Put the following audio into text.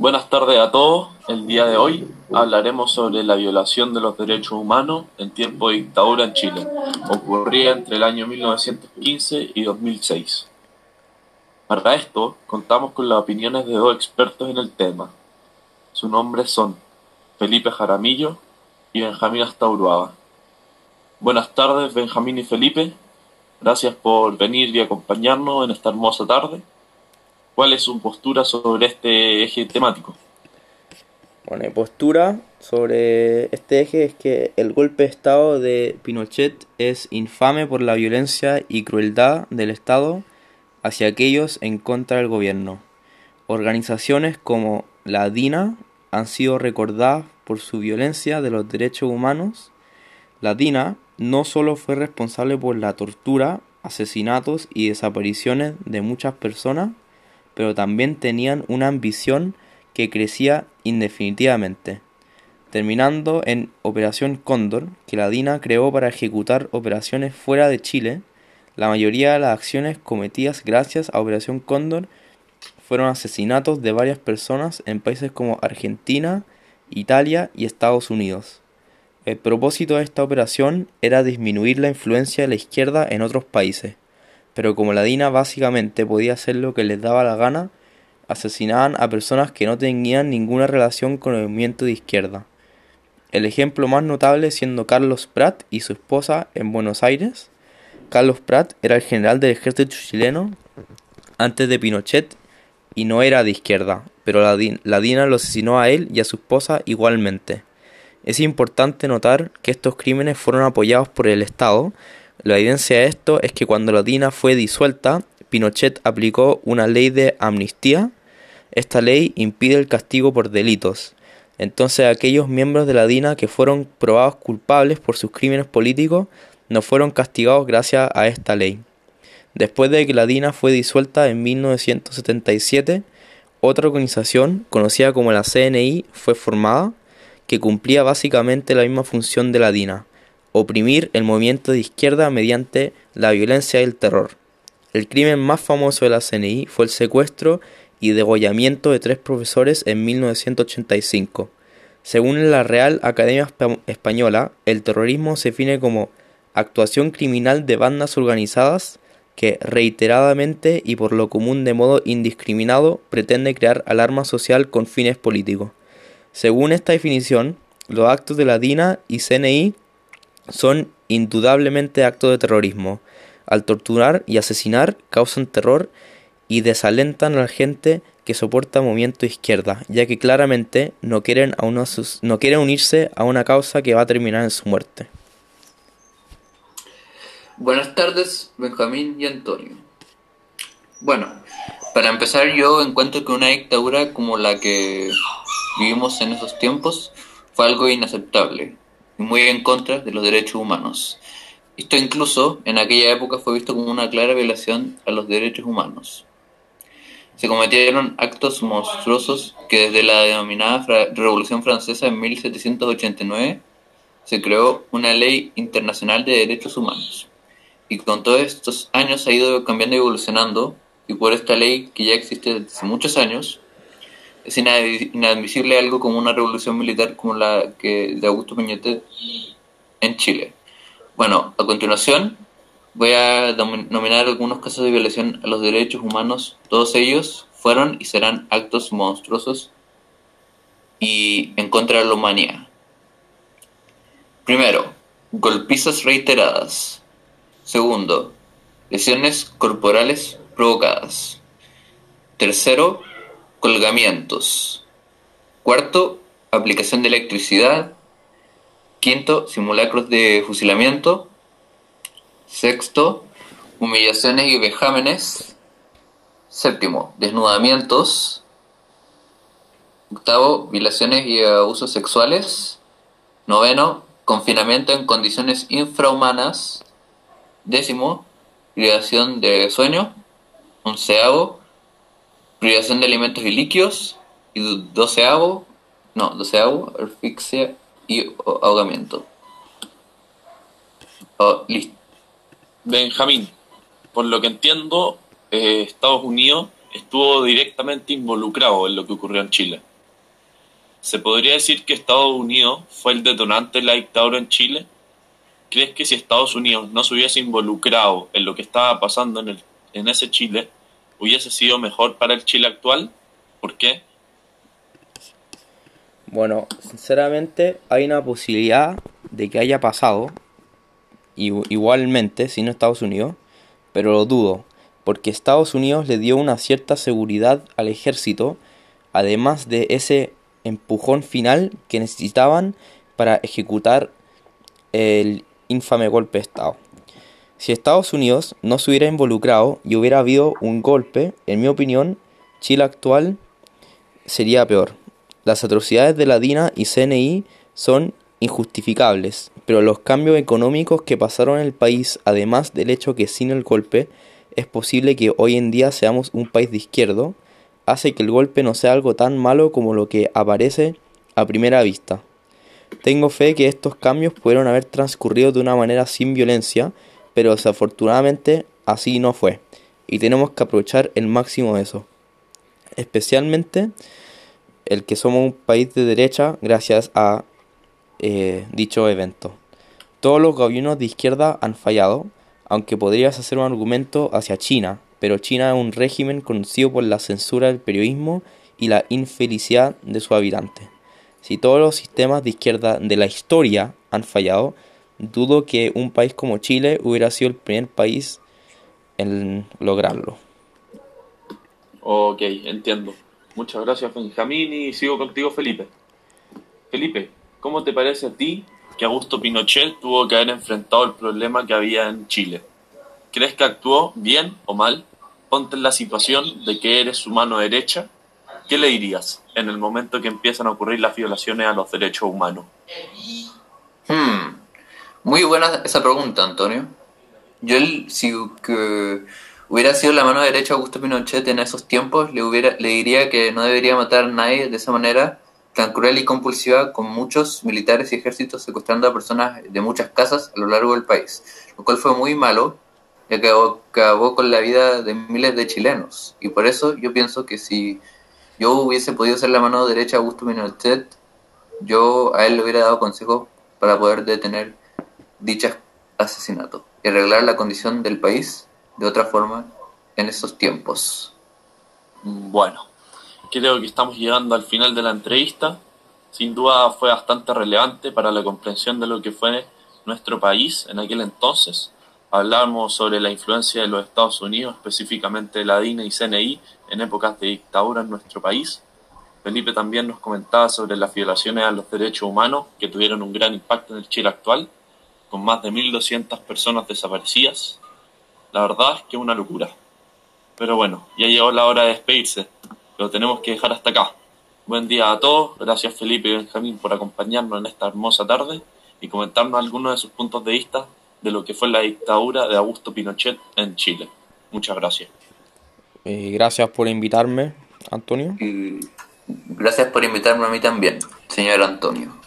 Buenas tardes a todos. El día de hoy hablaremos sobre la violación de los derechos humanos en tiempo de dictadura en Chile. Ocurría entre el año 1915 y 2006. Para esto, contamos con las opiniones de dos expertos en el tema. Sus nombres son Felipe Jaramillo y Benjamín Astauruaga. Buenas tardes, Benjamín y Felipe. Gracias por venir y acompañarnos en esta hermosa tarde. ¿Cuál es su postura sobre este eje temático? Bueno, mi postura sobre este eje es que el golpe de Estado de Pinochet es infame por la violencia y crueldad del Estado hacia aquellos en contra del gobierno. Organizaciones como la DINA han sido recordadas por su violencia de los derechos humanos. La DINA no solo fue responsable por la tortura, asesinatos y desapariciones de muchas personas, pero también tenían una ambición que crecía indefinitivamente, terminando en Operación Cóndor, que la DINA creó para ejecutar operaciones fuera de Chile. La mayoría de las acciones cometidas gracias a Operación Cóndor fueron asesinatos de varias personas en países como Argentina, Italia y Estados Unidos. El propósito de esta operación era disminuir la influencia de la izquierda en otros países, pero como la DINA básicamente podía hacer lo que les daba la gana, asesinaban a personas que no tenían ninguna relación con el movimiento de izquierda. El ejemplo más notable siendo Carlos Prat y su esposa en Buenos Aires. Carlos Prat era el general del ejército chileno antes de Pinochet y no era de izquierda, pero la, la DINA lo asesinó a él y a su esposa igualmente. Es importante notar que estos crímenes fueron apoyados por el Estado. La evidencia de esto es que cuando la DINA fue disuelta, Pinochet aplicó una ley de amnistía. Esta ley impide el castigo por delitos. Entonces aquellos miembros de la DINA que fueron probados culpables por sus crímenes políticos no fueron castigados gracias a esta ley. Después de que la DINA fue disuelta en 1977, otra organización, conocida como la CNI, fue formada que cumplía básicamente la misma función de la DINA, oprimir el movimiento de izquierda mediante la violencia y el terror. El crimen más famoso de la CNI fue el secuestro y degollamiento de tres profesores en 1985. Según la Real Academia Española, el terrorismo se define como actuación criminal de bandas organizadas que reiteradamente y por lo común de modo indiscriminado pretende crear alarma social con fines políticos. Según esta definición, los actos de la DINA y CNI son indudablemente actos de terrorismo. Al torturar y asesinar causan terror y desalentan a la gente que soporta movimiento izquierda, ya que claramente no quieren, a no quieren unirse a una causa que va a terminar en su muerte. Buenas tardes, Benjamín y Antonio. Bueno, para empezar yo encuentro que una dictadura como la que vivimos en esos tiempos fue algo inaceptable y muy en contra de los derechos humanos. Esto incluso en aquella época fue visto como una clara violación a los derechos humanos. Se cometieron actos monstruosos que desde la denominada Revolución Francesa en 1789 se creó una ley internacional de derechos humanos. Y con todos estos años ha ido cambiando y evolucionando, y por esta ley que ya existe desde muchos años, es inadmisible algo como una revolución militar como la que de Augusto Pinochet en Chile. Bueno, a continuación voy a nominar algunos casos de violación a los derechos humanos. Todos ellos fueron y serán actos monstruosos y en contra de la humanidad. Primero, golpizas reiteradas. Segundo, lesiones corporales provocadas. Tercero, colgamientos. Cuarto, aplicación de electricidad. Quinto, simulacros de fusilamiento. Sexto, humillaciones y vejámenes. Séptimo, desnudamientos. Octavo, violaciones y abusos sexuales. Noveno, confinamiento en condiciones infrahumanas. Décimo, privación de sueño. Onceavo, privación de alimentos y líquidos, y doceavo, no, doceavo, asfixia y ahogamiento. Oh, listo. Benjamín, por lo que entiendo, eh, Estados Unidos estuvo directamente involucrado en lo que ocurrió en Chile. ¿Se podría decir que Estados Unidos fue el detonante de la dictadura en Chile? ¿Crees que si Estados Unidos no se hubiese involucrado en lo que estaba pasando en, el, en ese Chile, hubiese sido mejor para el Chile actual? ¿Por qué? Bueno, sinceramente hay una posibilidad de que haya pasado, igualmente, sin Estados Unidos, pero lo dudo, porque Estados Unidos le dio una cierta seguridad al ejército, además de ese empujón final que necesitaban para ejecutar el infame golpe de Estado. Si Estados Unidos no se hubiera involucrado y hubiera habido un golpe, en mi opinión, Chile actual sería peor. Las atrocidades de la DINA y CNI son injustificables, pero los cambios económicos que pasaron en el país, además del hecho que sin el golpe es posible que hoy en día seamos un país de izquierdo, hace que el golpe no sea algo tan malo como lo que aparece a primera vista. Tengo fe que estos cambios pudieron haber transcurrido de una manera sin violencia, pero desafortunadamente así no fue, y tenemos que aprovechar el máximo de eso. Especialmente el que somos un país de derecha gracias a eh, dicho evento. Todos los gobiernos de izquierda han fallado, aunque podrías hacer un argumento hacia China, pero China es un régimen conocido por la censura del periodismo y la infelicidad de sus habitantes. Si todos los sistemas de izquierda de la historia han fallado, dudo que un país como Chile hubiera sido el primer país en lograrlo. Ok, entiendo. Muchas gracias Benjamín y sigo contigo Felipe. Felipe, ¿cómo te parece a ti que Augusto Pinochet tuvo que haber enfrentado el problema que había en Chile? ¿Crees que actuó bien o mal? ponte en la situación de que eres su mano derecha, ¿qué le dirías en el momento que empiezan a ocurrir las violaciones a los derechos humanos? Hmm. Muy buena esa pregunta, Antonio. Yo, si hubiera sido la mano derecha de Augusto Pinochet en esos tiempos, le, hubiera, le diría que no debería matar a nadie de esa manera tan cruel y compulsiva con muchos militares y ejércitos secuestrando a personas de muchas casas a lo largo del país, lo cual fue muy malo y acabó, acabó con la vida de miles de chilenos. Y por eso yo pienso que si yo hubiese podido ser la mano derecha de Augusto Pinochet, yo a él le hubiera dado consejos para poder detener dichos asesinatos y arreglar la condición del país de otra forma en esos tiempos. Bueno, creo que estamos llegando al final de la entrevista. Sin duda fue bastante relevante para la comprensión de lo que fue nuestro país en aquel entonces Hablamos sobre la influencia de los Estados Unidos, específicamente la DINA y CNI, en épocas de dictadura en nuestro país. Felipe también nos comentaba sobre las violaciones a los derechos humanos que tuvieron un gran impacto en el Chile actual, con más de 1.200 personas desaparecidas. La verdad es que es una locura. Pero bueno, ya llegó la hora de despedirse. Lo tenemos que dejar hasta acá. Buen día a todos. Gracias Felipe y Benjamín por acompañarnos en esta hermosa tarde y comentarnos algunos de sus puntos de vista de lo que fue la dictadura de Augusto Pinochet en Chile. Muchas gracias. Eh, gracias por invitarme, Antonio. Y gracias por invitarme a mí también, señor Antonio.